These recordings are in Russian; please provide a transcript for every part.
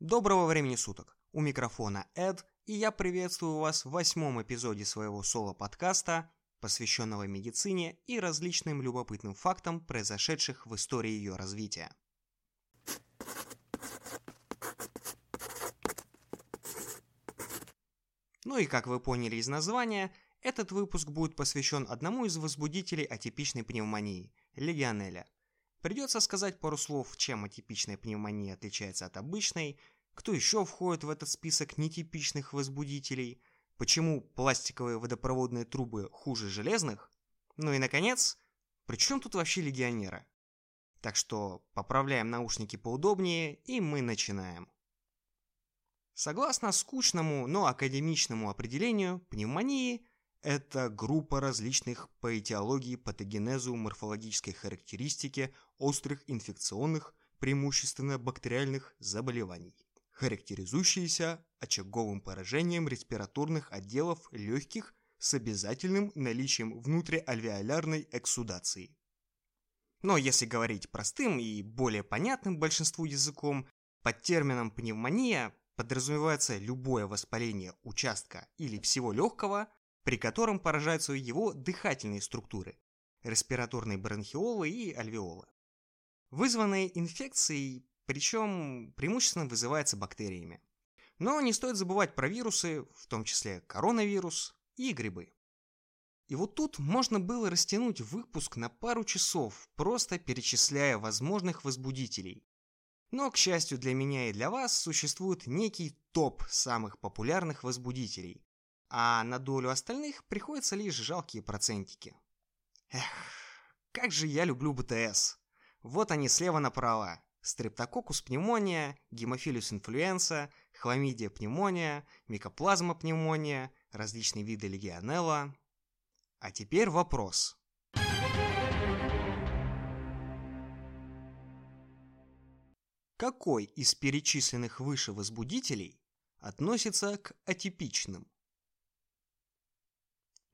Доброго времени суток! У микрофона Эд, и я приветствую вас в восьмом эпизоде своего соло-подкаста, посвященного медицине и различным любопытным фактам, произошедших в истории ее развития. Ну и как вы поняли из названия, этот выпуск будет посвящен одному из возбудителей атипичной пневмонии – легионеля. Придется сказать пару слов, чем атипичная пневмония отличается от обычной, кто еще входит в этот список нетипичных возбудителей, почему пластиковые водопроводные трубы хуже железных, ну и, наконец, при чем тут вообще легионеры? Так что поправляем наушники поудобнее, и мы начинаем. Согласно скучному, но академичному определению, пневмонии – это группа различных по этиологии, патогенезу, морфологической характеристике острых инфекционных, преимущественно бактериальных заболеваний, характеризующиеся очаговым поражением респираторных отделов легких с обязательным наличием внутриальвеолярной эксудации. Но если говорить простым и более понятным большинству языком, под термином пневмония подразумевается любое воспаление участка или всего легкого, при котором поражаются его дыхательные структуры – респираторные бронхиолы и альвеолы вызванные инфекцией, причем преимущественно вызывается бактериями. Но не стоит забывать про вирусы, в том числе коронавирус и грибы. И вот тут можно было растянуть выпуск на пару часов, просто перечисляя возможных возбудителей. Но, к счастью для меня и для вас, существует некий топ самых популярных возбудителей, а на долю остальных приходятся лишь жалкие процентики. Эх, как же я люблю БТС! Вот они слева направо. Стрептококус пневмония, гемофилус инфлюенса, хламидия пневмония, микоплазма пневмония, различные виды легионелла. А теперь вопрос. Какой из перечисленных выше возбудителей относится к атипичным?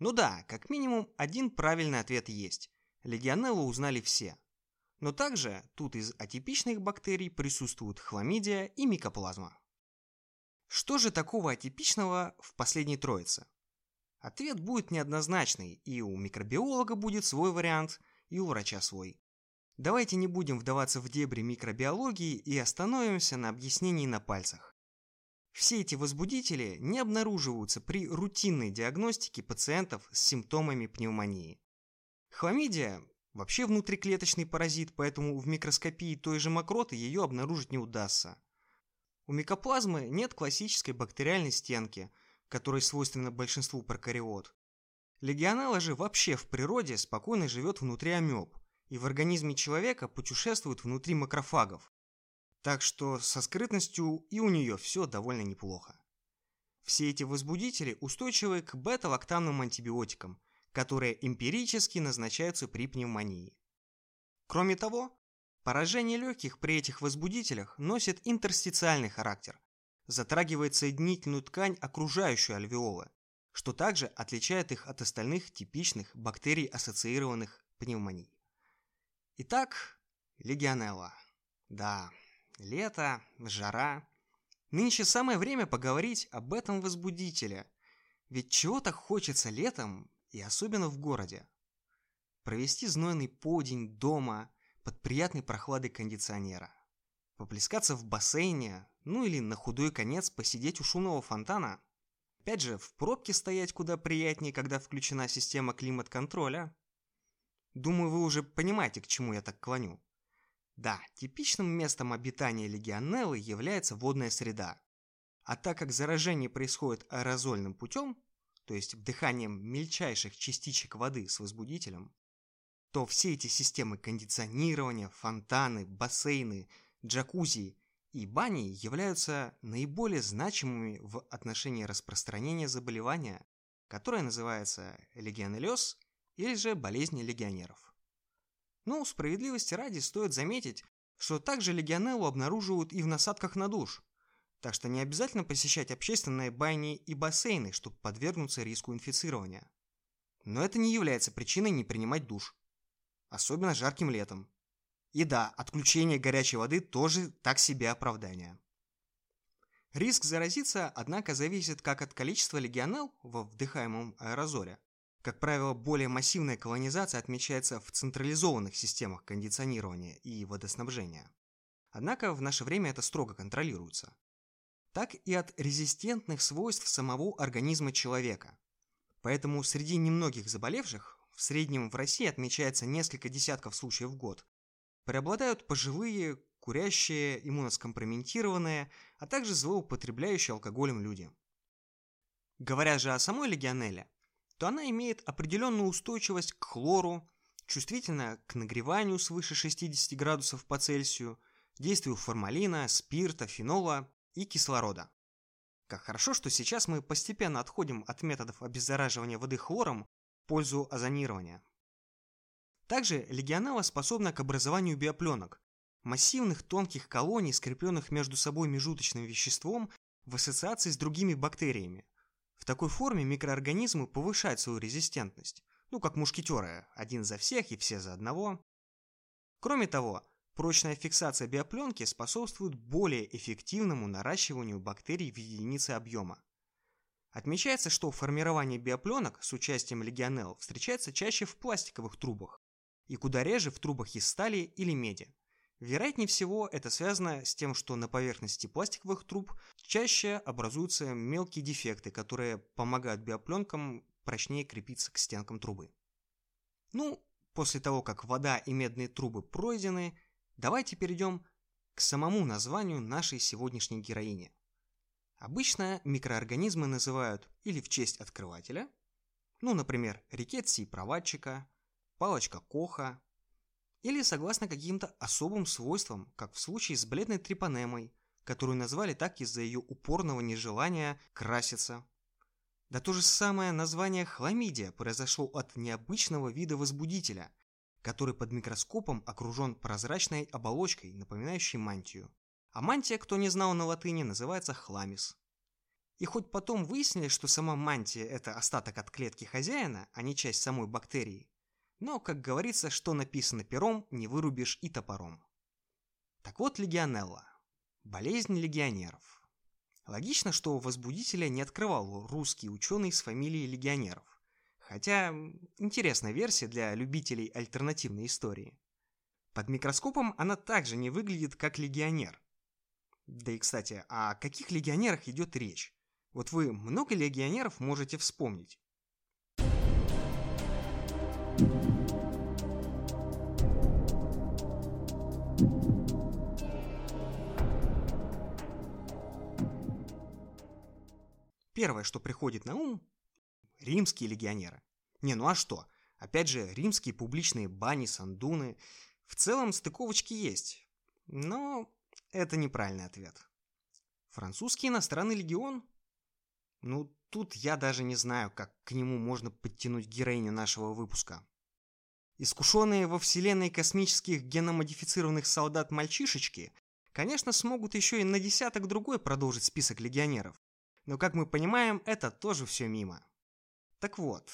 Ну да, как минимум один правильный ответ есть. Легионеллу узнали все – но также тут из атипичных бактерий присутствуют хламидия и микоплазма. Что же такого атипичного в последней троице? Ответ будет неоднозначный, и у микробиолога будет свой вариант, и у врача свой. Давайте не будем вдаваться в дебри микробиологии и остановимся на объяснении на пальцах. Все эти возбудители не обнаруживаются при рутинной диагностике пациентов с симптомами пневмонии. Хламидия Вообще внутриклеточный паразит, поэтому в микроскопии той же мокроты ее обнаружить не удастся. У микоплазмы нет классической бактериальной стенки, которой свойственна большинству прокариот. Легионелла же вообще в природе спокойно живет внутри амеб и в организме человека путешествует внутри макрофагов. Так что со скрытностью и у нее все довольно неплохо. Все эти возбудители устойчивы к бета-лактамным антибиотикам – которые эмпирически назначаются при пневмонии. Кроме того, поражение легких при этих возбудителях носит интерстициальный характер, затрагивает соединительную ткань, окружающую альвеолы, что также отличает их от остальных типичных бактерий-ассоциированных пневмоний. Итак, легионелла. Да, лето, жара. Нынче самое время поговорить об этом возбудителе. Ведь чего-то хочется летом и особенно в городе. Провести знойный полдень дома под приятной прохладой кондиционера. Поплескаться в бассейне, ну или на худой конец посидеть у шумного фонтана. Опять же, в пробке стоять куда приятнее, когда включена система климат-контроля. Думаю, вы уже понимаете, к чему я так клоню. Да, типичным местом обитания легионеллы является водная среда. А так как заражение происходит аэрозольным путем, то есть вдыханием мельчайших частичек воды с возбудителем, то все эти системы кондиционирования, фонтаны, бассейны, джакузи и бани являются наиболее значимыми в отношении распространения заболевания, которое называется легионеллез или же болезнь легионеров. Ну, справедливости ради стоит заметить, что также легионеллу обнаруживают и в насадках на душ, так что не обязательно посещать общественные байни и бассейны, чтобы подвергнуться риску инфицирования. Но это не является причиной не принимать душ. Особенно жарким летом. И да, отключение горячей воды тоже так себе оправдание. Риск заразиться, однако, зависит как от количества легионелл во вдыхаемом аэрозоле. Как правило, более массивная колонизация отмечается в централизованных системах кондиционирования и водоснабжения. Однако в наше время это строго контролируется. Так и от резистентных свойств самого организма человека. Поэтому среди немногих заболевших, в среднем в России отмечается несколько десятков случаев в год, преобладают пожилые, курящие, иммуноскомпрометированные, а также злоупотребляющие алкоголем люди. Говоря же о самой легионелле, то она имеет определенную устойчивость к хлору, чувствительна к нагреванию свыше 60 градусов по Цельсию, действию формалина, спирта, фенола и кислорода. Как хорошо, что сейчас мы постепенно отходим от методов обеззараживания воды хлором в пользу озонирования. Также легионелла способна к образованию биопленок, массивных тонких колоний, скрепленных между собой межуточным веществом в ассоциации с другими бактериями. В такой форме микроорганизмы повышают свою резистентность, ну как мушкетеры, один за всех и все за одного. Кроме того, прочная фиксация биопленки способствует более эффективному наращиванию бактерий в единице объема. Отмечается, что формирование биопленок с участием легионелл встречается чаще в пластиковых трубах и куда реже в трубах из стали или меди. Вероятнее всего, это связано с тем, что на поверхности пластиковых труб чаще образуются мелкие дефекты, которые помогают биопленкам прочнее крепиться к стенкам трубы. Ну, после того, как вода и медные трубы пройдены, давайте перейдем к самому названию нашей сегодняшней героини. Обычно микроорганизмы называют или в честь открывателя, ну, например, рикетсии проводчика, палочка Коха, или согласно каким-то особым свойствам, как в случае с бледной трипанемой, которую назвали так из-за ее упорного нежелания краситься. Да то же самое название хламидия произошло от необычного вида возбудителя, который под микроскопом окружен прозрачной оболочкой, напоминающей мантию. А мантия, кто не знал на латыни, называется хламис. И хоть потом выяснили, что сама мантия – это остаток от клетки хозяина, а не часть самой бактерии, но, как говорится, что написано пером, не вырубишь и топором. Так вот, легионелла. Болезнь легионеров. Логично, что возбудителя не открывал русский ученый с фамилией легионеров. Хотя, интересная версия для любителей альтернативной истории. Под микроскопом она также не выглядит как легионер. Да и, кстати, о каких легионерах идет речь? Вот вы много легионеров можете вспомнить. Первое, что приходит на ум – римские легионеры. Не, ну а что? Опять же, римские публичные бани, сандуны. В целом стыковочки есть. Но это неправильный ответ. Французский иностранный легион? Ну, тут я даже не знаю, как к нему можно подтянуть героиню нашего выпуска. Искушенные во вселенной космических геномодифицированных солдат-мальчишечки, конечно, смогут еще и на десяток другой продолжить список легионеров. Но, как мы понимаем, это тоже все мимо. Так вот,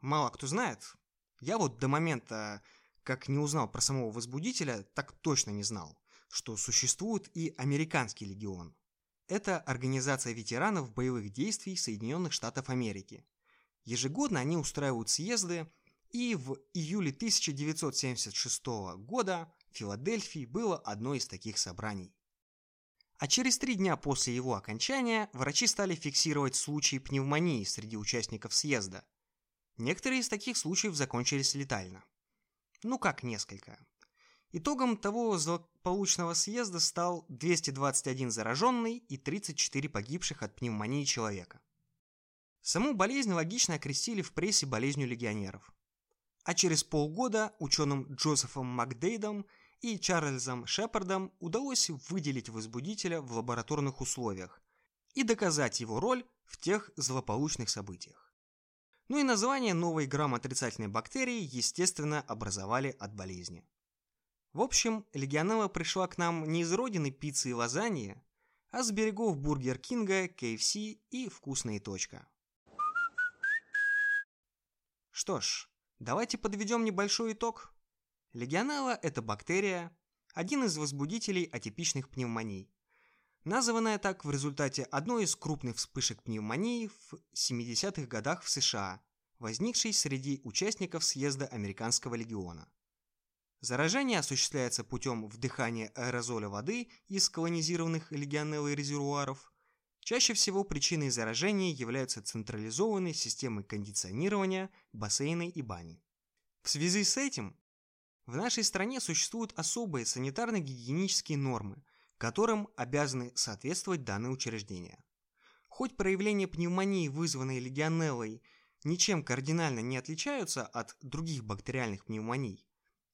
мало кто знает, я вот до момента, как не узнал про самого возбудителя, так точно не знал, что существует и американский легион. Это организация ветеранов боевых действий Соединенных Штатов Америки. Ежегодно они устраивают съезды, и в июле 1976 года в Филадельфии было одно из таких собраний. А через три дня после его окончания врачи стали фиксировать случаи пневмонии среди участников съезда. Некоторые из таких случаев закончились летально. Ну как несколько. Итогом того злополучного съезда стал 221 зараженный и 34 погибших от пневмонии человека. Саму болезнь логично окрестили в прессе болезнью легионеров. А через полгода ученым Джозефом Макдейдом и Чарльзом Шепардом удалось выделить возбудителя в лабораторных условиях и доказать его роль в тех злополучных событиях. Ну и название новой грамм-отрицательной бактерии, естественно, образовали от болезни. В общем, легионелла пришла к нам не из родины пиццы и лазаньи, а с берегов Бургер Кинга, KFC и Вкусная точка. Что ж, давайте подведем небольшой итог. Легионелла – это бактерия, один из возбудителей атипичных пневмоний. названная так в результате одной из крупных вспышек пневмонии в 70-х годах в США, возникшей среди участников съезда Американского легиона. Заражение осуществляется путем вдыхания аэрозоля воды из колонизированных легионеллой резервуаров. Чаще всего причиной заражения являются централизованные системы кондиционирования, бассейны и бани. В связи с этим в нашей стране существуют особые санитарно-гигиенические нормы, которым обязаны соответствовать данные учреждения. Хоть проявления пневмонии, вызванные легионеллой, ничем кардинально не отличаются от других бактериальных пневмоний,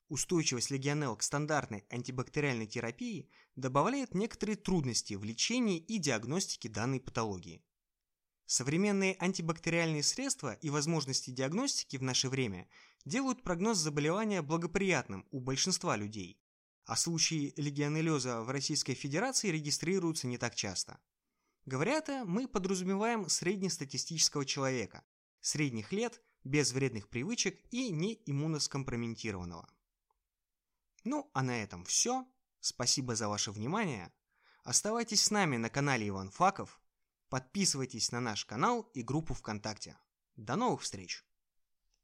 Устойчивость легионелл к стандартной антибактериальной терапии добавляет некоторые трудности в лечении и диагностике данной патологии. Современные антибактериальные средства и возможности диагностики в наше время делают прогноз заболевания благоприятным у большинства людей, а случаи легионеллеза в Российской Федерации регистрируются не так часто. Говоря это, мы подразумеваем среднестатистического человека, средних лет, без вредных привычек и не иммуноскомпрометированного. Ну, а на этом все. Спасибо за ваше внимание. Оставайтесь с нами на канале Иван Факов. Подписывайтесь на наш канал и группу ВКонтакте. До новых встреч!